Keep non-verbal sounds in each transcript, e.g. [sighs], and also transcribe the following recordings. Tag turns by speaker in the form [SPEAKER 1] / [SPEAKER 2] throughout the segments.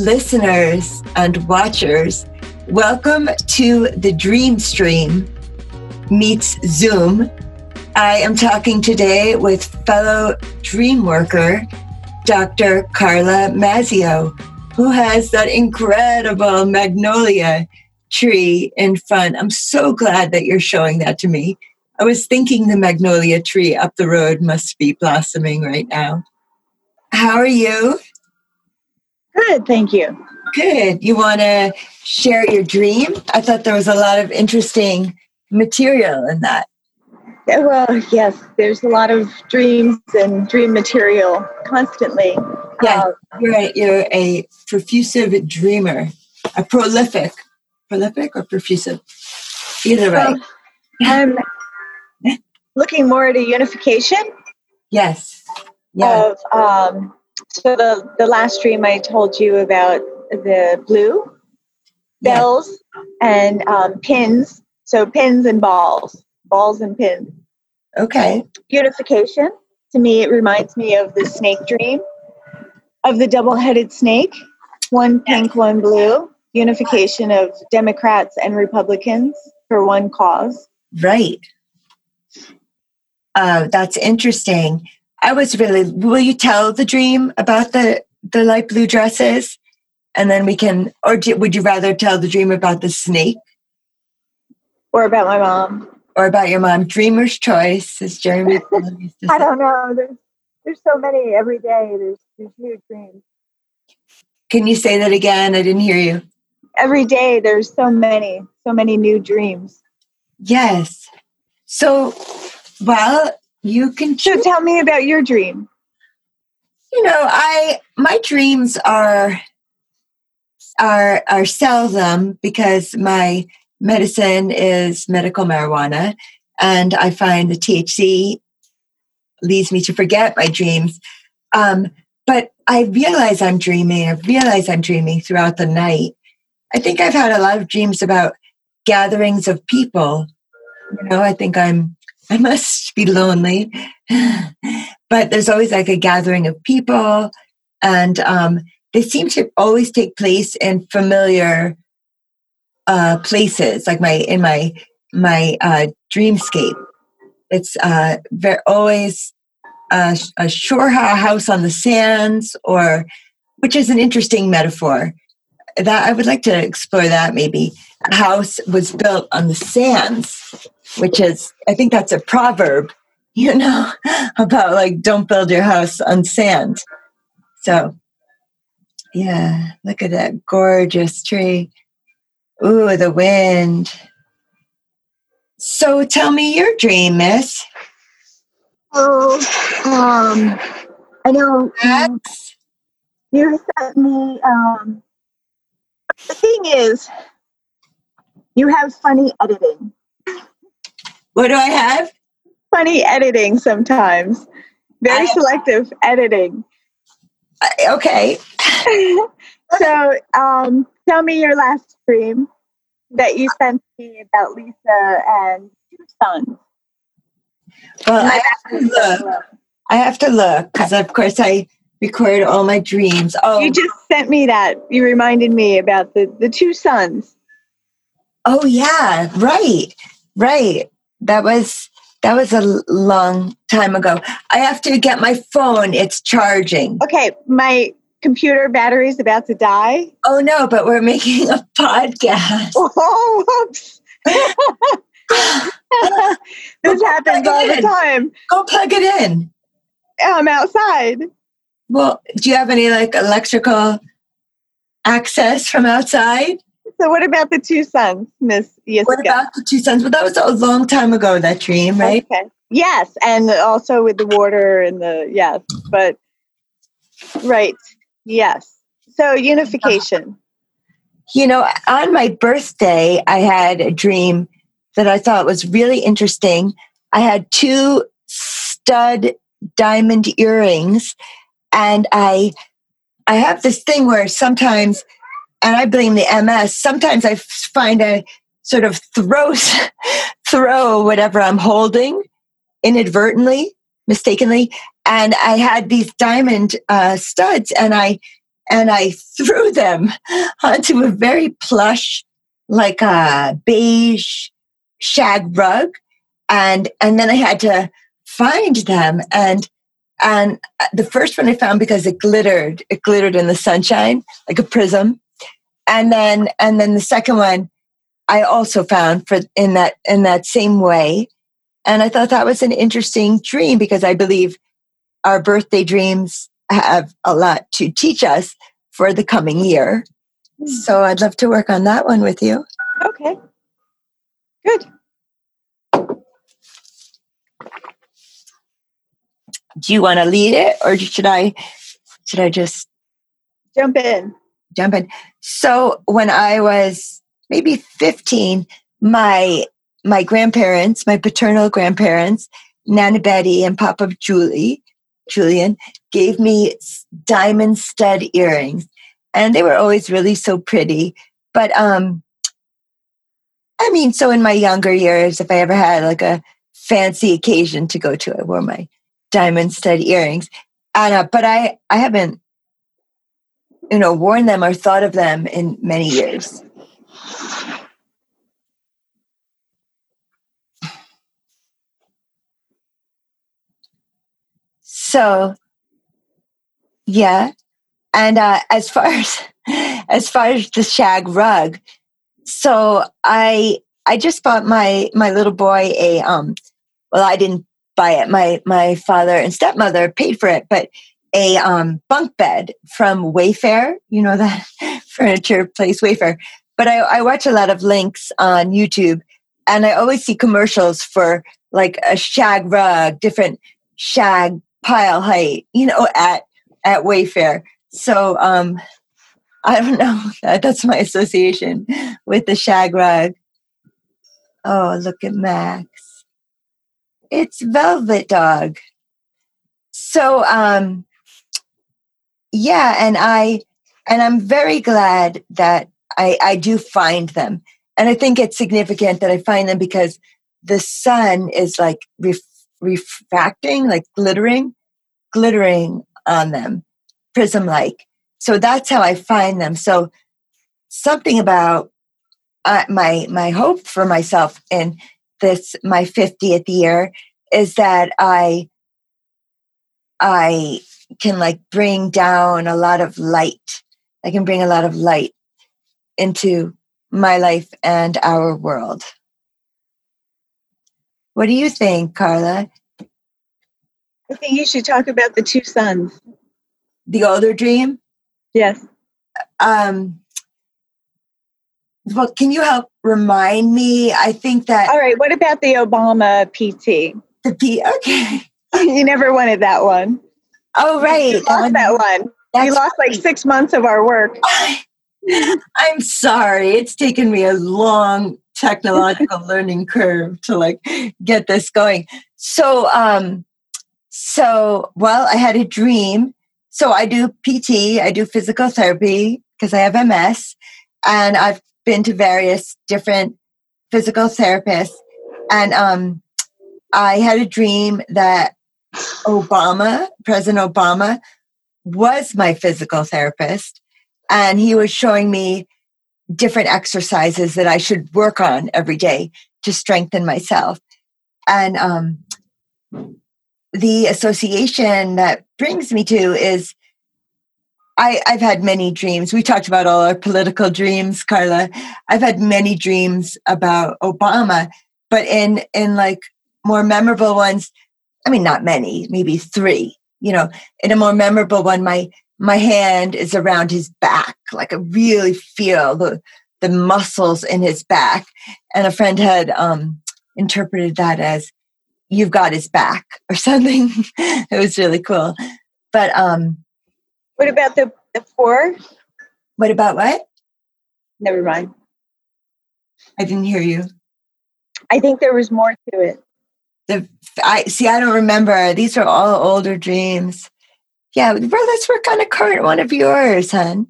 [SPEAKER 1] listeners and watchers, welcome to the Dream Stream meets Zoom. I am talking today with fellow dream worker, Dr. Carla Mazzeo, who has that incredible magnolia tree in front. I'm so glad that you're showing that to me. I was thinking the magnolia tree up the road must be blossoming right now. How are you?
[SPEAKER 2] Good, thank you.
[SPEAKER 1] Good. You want to share your dream? I thought there was a lot of interesting material in that.
[SPEAKER 2] Well, yes, there's a lot of dreams and dream material constantly.
[SPEAKER 1] Yeah, uh, you're, a, you're a profusive dreamer, a prolific, prolific or profusive? Either way.
[SPEAKER 2] I'm looking more at a unification.
[SPEAKER 1] Yes.
[SPEAKER 2] Yeah. Of um, so the the last dream I told you about the blue bells and um, pins. So pins and balls, balls and pins.
[SPEAKER 1] Okay.
[SPEAKER 2] Unification. To me, it reminds me of the snake dream, of the double-headed snake, one pink, one blue. Unification of Democrats and Republicans for one cause.
[SPEAKER 1] Right. Uh, that's interesting. I was really. Will you tell the dream about the the light blue dresses, and then we can, or do, would you rather tell the dream about the snake,
[SPEAKER 2] or about my mom,
[SPEAKER 1] or about your mom? Dreamer's choice, is Jeremy. [laughs]
[SPEAKER 2] I don't know. There's there's so many every day. There's there's new dreams.
[SPEAKER 1] Can you say that again? I didn't hear you.
[SPEAKER 2] Every day, there's so many, so many new dreams.
[SPEAKER 1] Yes. So, well, you can
[SPEAKER 2] so tell me about your dream.
[SPEAKER 1] You know i my dreams are are are seldom because my medicine is medical marijuana and i find the thc leads me to forget my dreams. Um, but i realize i'm dreaming i realize i'm dreaming throughout the night. I think i've had a lot of dreams about gatherings of people. You know i think i'm I must be lonely. but there's always like a gathering of people, and um, they seem to always take place in familiar uh, places, like my in my my uh, dreamscape. It's uh, very always a, a shore house on the sands, or which is an interesting metaphor. That I would like to explore that maybe. A house was built on the sands which is, I think that's a proverb, [laughs] you know, about like don't build your house on sand. So, yeah, look at that gorgeous tree. Ooh, the wind. So tell me your dream, miss.
[SPEAKER 2] Oh, um, I know That's... you sent me. Um, the thing is, you have funny editing.
[SPEAKER 1] What do I have?
[SPEAKER 2] Funny editing sometimes. Very I, selective editing.
[SPEAKER 1] Uh, okay. [laughs]
[SPEAKER 2] so, um, tell me your last dream that you sent me about Lisa and two sons.
[SPEAKER 1] Well, I have, to look. I have to look because, of course, I record all my dreams. Oh,
[SPEAKER 2] you just sent me that. You reminded me about the the two sons.
[SPEAKER 1] Oh yeah, right, right that was that was a long time ago. I have to get my phone. It's charging.
[SPEAKER 2] Okay, my computer battery's about to die.
[SPEAKER 1] Oh no, but we're making a podcast. [laughs]
[SPEAKER 2] Oh, whoops. [laughs] this happens all the time.
[SPEAKER 1] Go plug it in.
[SPEAKER 2] I'm outside.
[SPEAKER 1] Well, do you have any like electrical access from outside?
[SPEAKER 2] So what about the two sons, Miss
[SPEAKER 1] Yiskah? What about the two sons? Well, that was a long time ago, that dream, right? Okay.
[SPEAKER 2] Yes, and also with the water and the yes, but right, yes. So unification.
[SPEAKER 1] You know, on my birthday, I had a dream that I thought was really interesting. I had two stud diamond earrings, and I I have this thing where sometimes and I blame the MS. Sometimes I find I sort of throw [laughs] throw whatever I'm holding inadvertently, mistakenly, and I had these diamond uh, studs, and I and I [laughs] threw them onto a very plush, like a beige shag rug. And, and then I had to find them and and the first one I found because it glittered, it glittered in the sunshine like a prism. And then and then the second one I also found for in that in that same way. And I thought that was an interesting dream because I believe our birthday dreams have a lot to teach us for the coming year. Hmm. So I'd love to work on that one with you.
[SPEAKER 2] Okay. Good.
[SPEAKER 1] Do you want to lead it or should I should I just
[SPEAKER 2] jump in?
[SPEAKER 1] Jump in. So when I was maybe 15, my my grandparents, my paternal grandparents, Nana Betty and Papa Julie, Julian, gave me diamond stud earrings. And they were always really so pretty. But um I mean, so in my younger years, if I ever had like a fancy occasion to go to, I wore my diamond stud earrings. Uh, but I I haven't you know worn them or thought of them in many years. So yeah. And uh, as far [laughs] as as far as the shag rug, so I I just bought my my little boy a um well I didn't buy it my my father and stepmother paid for it but a um, bunk bed from Wayfair you know [laughs] that furniture place Wayfair but I, I watch a lot of links on YouTube and I always see commercials for like a shag rug different shag pile height you know at at Wayfair. So um, I don't know. [laughs] That's my association with the shag rug. Oh, look at Max. It's Velvet Dog. So um, yeah, and I and I'm very glad that I, I do find them. And I think it's significant that I find them because the sun is like ref- refracting, like glittering, glittering on them, prism like. So that's how I find them. So something about uh, my my hope for myself in this my 50th year is that I I can like bring down a lot of light. I can bring a lot of light into my life and our world. What do you think, Carla?
[SPEAKER 2] I think you should talk about the two sons.
[SPEAKER 1] The older dream?
[SPEAKER 2] Yes.
[SPEAKER 1] Um, well, can you help remind me? I think that.
[SPEAKER 2] All right. What about the Obama PT?
[SPEAKER 1] The P. Okay. [laughs]
[SPEAKER 2] you never wanted that one.
[SPEAKER 1] Oh, right.
[SPEAKER 2] You [laughs] lost that one. That's we lost like six months of our work. [laughs]
[SPEAKER 1] I'm sorry. It's taken me a long technological learning curve to like get this going. So, um, so, well, I had a dream. So I do PT, I do physical therapy because I have MS, and I've been to various different physical therapists. And um, I had a dream that Obama, President Obama, was my physical therapist, and he was showing me different exercises that I should work on every day to strengthen myself. And um, the association that brings me to is I, I've had many dreams. We talked about all our political dreams, Carla. I've had many dreams about Obama, but in in like more memorable ones, I mean not many, maybe three. You know, in a more memorable one, my my hand is around his back, like I really feel the the muscles in his back. And a friend had um, interpreted that as you've got his back or [laughs] something. it was really cool. But um
[SPEAKER 2] what about the the four?
[SPEAKER 1] What about what?
[SPEAKER 2] Never mind.
[SPEAKER 1] I didn't hear you.
[SPEAKER 2] I think there was more to it.
[SPEAKER 1] The I see I don't remember. These are all older dreams. Yeah, well, let's work on a current one of yours, hon.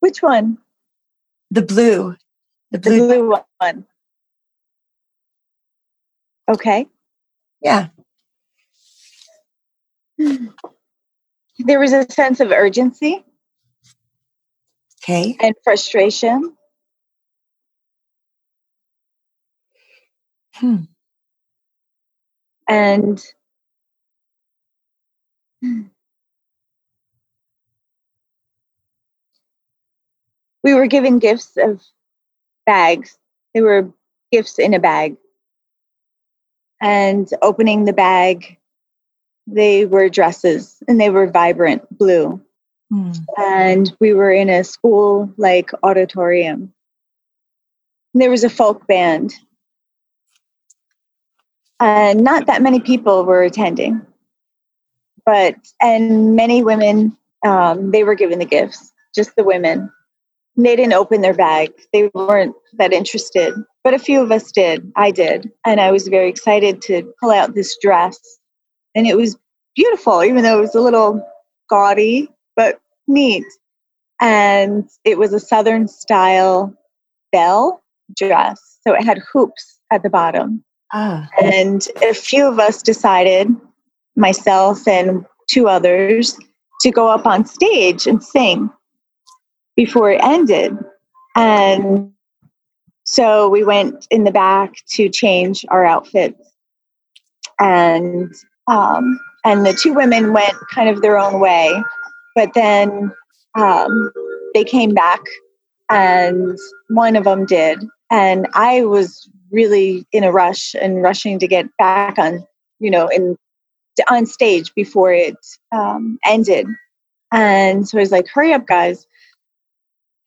[SPEAKER 2] Which one?
[SPEAKER 1] The blue.
[SPEAKER 2] The blue, the blue one. Okay.
[SPEAKER 1] Yeah. [sighs]
[SPEAKER 2] There was a sense of urgency.
[SPEAKER 1] Okay.
[SPEAKER 2] and frustration.
[SPEAKER 1] Hmm.
[SPEAKER 2] And we were given gifts of bags. They were gifts in a bag. And opening the bag, they were dresses and they were vibrant blue.
[SPEAKER 1] Hmm.
[SPEAKER 2] And we were in a school like auditorium. There was a folk band. And not that many people were attending, but, and many women, um, they were given the gifts, just the women. They didn't open their bag. They weren't that interested, but a few of us did. I did. And I was very excited to pull out this dress. And it was beautiful, even though it was a little gaudy, but neat. And it was a Southern style bell dress. So it had hoops at the bottom.
[SPEAKER 1] Ah.
[SPEAKER 2] And a few of us decided, myself and two others, to go up on stage and sing before it ended. And so we went in the back to change our outfits. And um, and the two women went kind of their own way, but then um, they came back, and one of them did, and I was really in a rush and rushing to get back on, you know, in on stage before it um, ended, and so I was like, "Hurry up, guys!"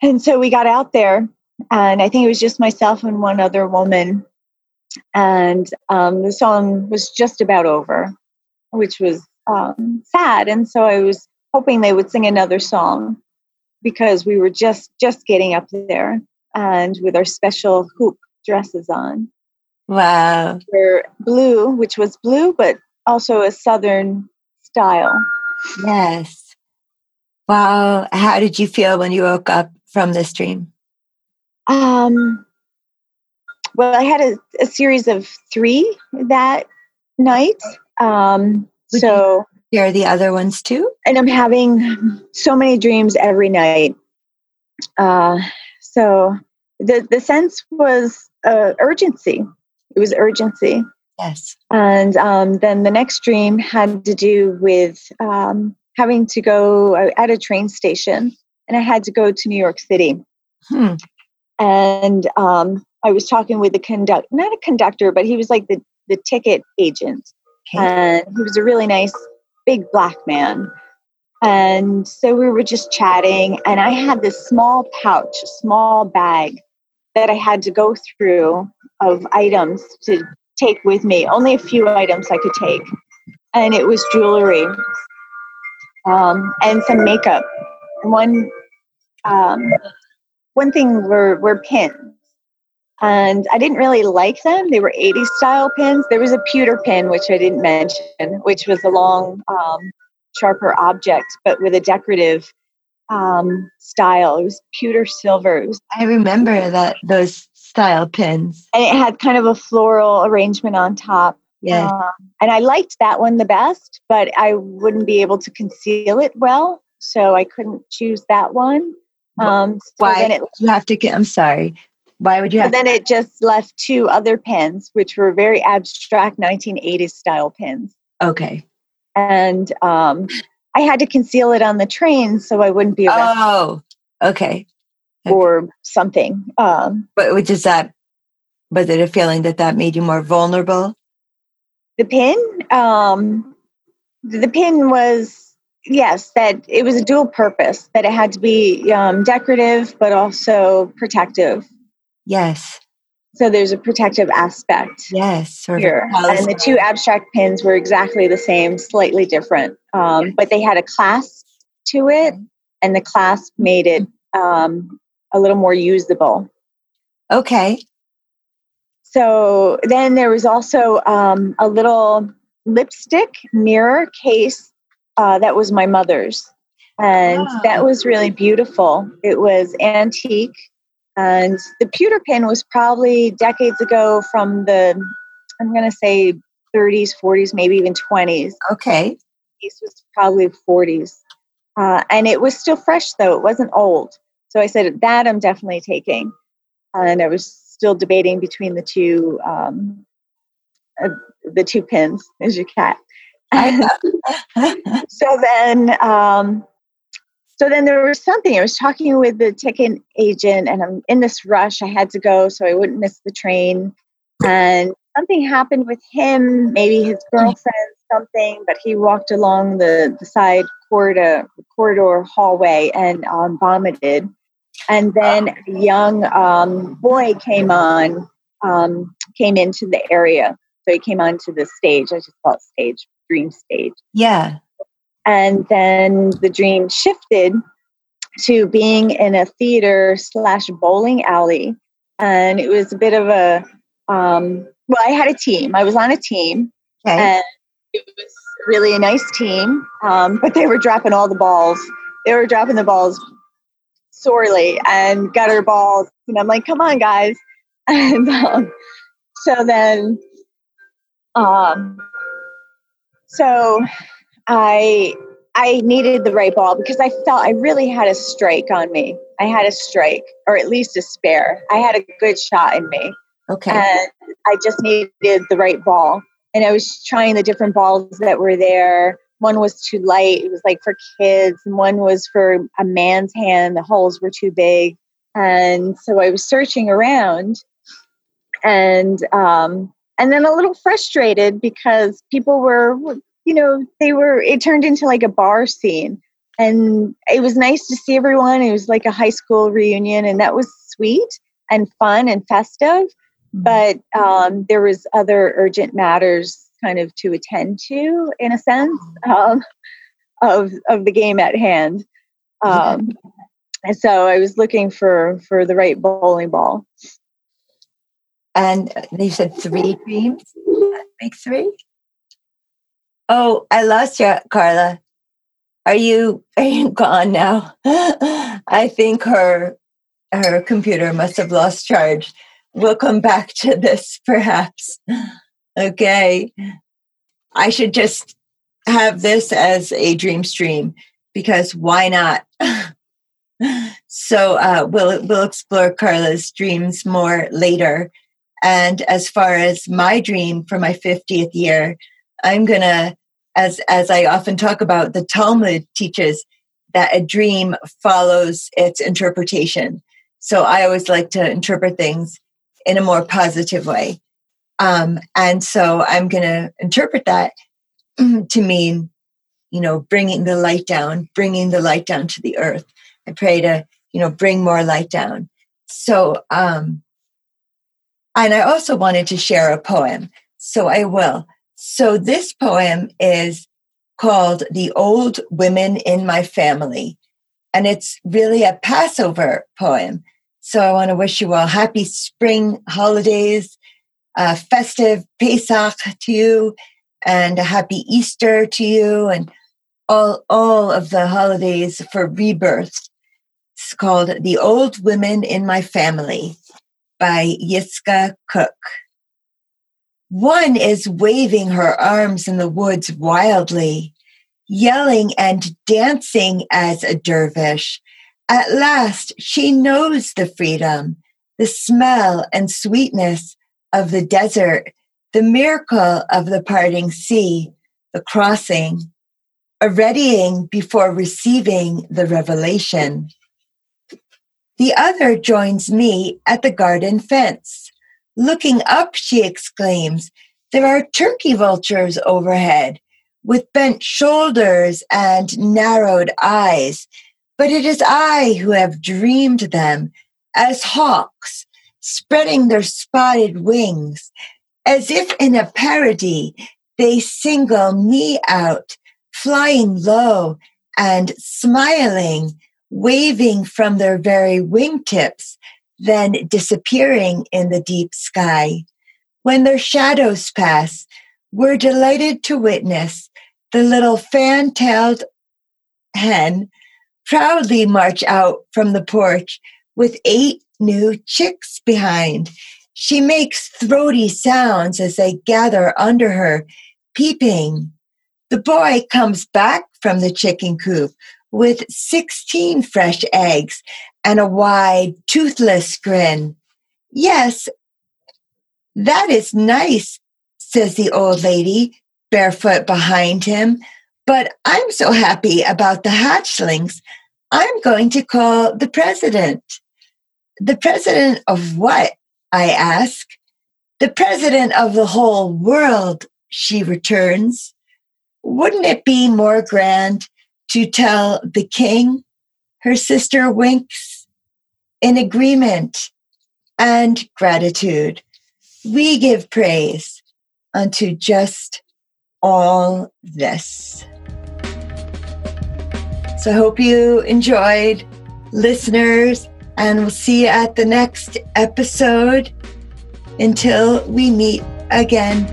[SPEAKER 2] And so we got out there, and I think it was just myself and one other woman, and um, the song was just about over, which was um, sad. And so I was hoping they would sing another song because we were just just getting up there and with our special hoop dresses on.
[SPEAKER 1] Wow.
[SPEAKER 2] We're blue, which was blue, but also a southern style.
[SPEAKER 1] Yes. Wow. How did you feel when you woke up from this dream?
[SPEAKER 2] Um, well, I had a, a series of three that night. Um,
[SPEAKER 1] Would
[SPEAKER 2] so,
[SPEAKER 1] Share the other ones too?
[SPEAKER 2] and I'm having so many dreams every night. Uh, so the the sense was uh, urgency. It was urgency,
[SPEAKER 1] Yes.
[SPEAKER 2] and um, then the next dream had to do with um, having to go uh, at a train station, and I had to go to New York City.
[SPEAKER 1] Hmm.
[SPEAKER 2] and um, I was talking with the conduct, not a conductor, but he was like the the ticket agent,
[SPEAKER 1] Okay.
[SPEAKER 2] and he was a really nice big black man. And so we were just chatting, and I had this small pouch, small bag that I had to go through of items to take with me. Only a few items I could take, and it was jewelry um, and some makeup. One um, one thing were were pins, and I didn't really like them. They were 80s style pins. There was a pewter pin, which I didn't mention, which was a long, um, sharper object, but with a decorative um, style. It was pewter silver, was,
[SPEAKER 1] I remember that those style pins.
[SPEAKER 2] and it had kind of a floral arrangement on top.
[SPEAKER 1] Yeah.
[SPEAKER 2] Um, and I liked that one the best, but I wouldn't be able to conceal it well, so I couldn't choose that one. Um, so
[SPEAKER 1] Why
[SPEAKER 2] then it
[SPEAKER 1] you have to get I'm sorry. Why would you
[SPEAKER 2] So
[SPEAKER 1] have
[SPEAKER 2] then it just left two other pins, which were very abstract 1980s style pins.
[SPEAKER 1] Okay.
[SPEAKER 2] And um, I had to conceal it on the train so I wouldn't be arrested
[SPEAKER 1] Oh, okay.
[SPEAKER 2] or something. Um,
[SPEAKER 1] But which is that was it a feeling that that made you more vulnerable?
[SPEAKER 2] the pin, um, the pin was, yes, that it was a dual purpose, that it had to be um, decorative but also protective.
[SPEAKER 1] Yes.
[SPEAKER 2] So there's a protective aspect.
[SPEAKER 1] Yes. Sort
[SPEAKER 2] here.
[SPEAKER 1] of
[SPEAKER 2] And the two abstract pins were exactly the same, slightly different. Um, but they had a clasp to it, and the clasp made it um, a little more usable.
[SPEAKER 1] Okay.
[SPEAKER 2] So then there was also um, a little lipstick mirror case uh, that was my mother's. And
[SPEAKER 1] Wow.
[SPEAKER 2] that was really beautiful. It was antique. And the pewter pin was probably decades ago from the, I'm going to say 30s, 40s, maybe even 20s.
[SPEAKER 1] Okay.
[SPEAKER 2] This was probably 40s. Uh, and it was still fresh though, it wasn't old. So I said, that I'm definitely taking. And I was still debating between the two, um, uh, the two pins, as your cat. [laughs] so then, um, so then there was something. I was talking with the ticket agent, and I'm in this rush. I had to go so I wouldn't miss the train. And something happened with him, maybe his girlfriend, something, but he walked along the, the side corridor, corridor hallway and um, vomited. And then a young um, boy came on, um, came into the area. So he came onto the stage. I just call it stage, dream stage.
[SPEAKER 1] Yeah.
[SPEAKER 2] And then the dream shifted to being in a theater slash bowling alley. And it was a bit of a, um, well, I had a team. I was on a team. Okay. And it was really a nice team, um, but they were dropping all the balls. They were dropping the balls sorely and gutter balls. And I'm like, come on, guys. [laughs] And um, so then, um, so I I needed the right ball because I felt I really had a strike on me. I had a strike, or at least a spare. I had a good shot in me.
[SPEAKER 1] Okay.
[SPEAKER 2] And I just needed the right ball. And I was trying the different balls that were there. One was too light, it was like for kids, and one was for a man's hand, the holes were too big. And so I was searching around. And um, and then a little frustrated because people were you know they were it turned into like a bar scene. And it was nice to see everyone. It was like a high school reunion. And that was sweet and fun and festive but um, there was other urgent matters kind of to attend to in a sense um, of of the game at hand. Um, and so i was looking for for the right bowling ball.
[SPEAKER 1] And you said three dreams? Make three? Oh i lost you carla. Are you are you gone now? [laughs] I think her her computer must have lost charge we'll come back to this perhaps. Okay. I should just have this as a dream stream because why not? [laughs] so uh, we'll we'll explore Carla's dreams more later. And as far as my dream for my 50th year, I'm gonna, as as I often talk about, the Talmud teaches that a dream follows its interpretation. So I always like to interpret things in a more positive way. Um, and so I'm going to interpret that to mean, you know, bringing the light down, bringing the light down to the earth. I pray to, you know, bring more light down. So, um, and I also wanted to share a poem. So I will. So this poem is called The Old Women in My Family. And it's really a Passover poem. So I want to wish you all happy spring holidays, uh, festive Pesach to you, and a happy Easter to you, and all all of the holidays for rebirth. It's called "The Old Women in My Family" by Yiskah Koock. One is waving her arms in the woods wildly, yelling and dancing as a dervish at last, she knows the freedom, the smell and sweetness of the desert, the miracle of the parting sea, the crossing, a readying before receiving the revelation. The other joins me at the garden fence. Looking up, she exclaims, There are turkey vultures overhead with bent shoulders and narrowed eyes but it is I who have dreamed them as hawks spreading their spotted wings, as if in a parody they single me out, flying low and smiling, waving from their very wingtips, then disappearing in the deep sky. When their shadows pass, we're delighted to witness the little fan-tailed hen proudly march out from the porch with eight new chicks behind. She makes throaty sounds as they gather under her, peeping. The boy comes back from the chicken coop with 16 fresh eggs and a wide, toothless grin. Yes, that is nice, says the old lady, barefoot behind him. But I'm so happy about the hatchlings. I'm going to call the president. The president of what? I ask. The president of the whole world, she returns. Wouldn't it be more grand to tell the king? Her sister winks in agreement and gratitude. We give praise unto just all this. So I hope you enjoyed, listeners, and we'll see you at the next episode. Until we meet again.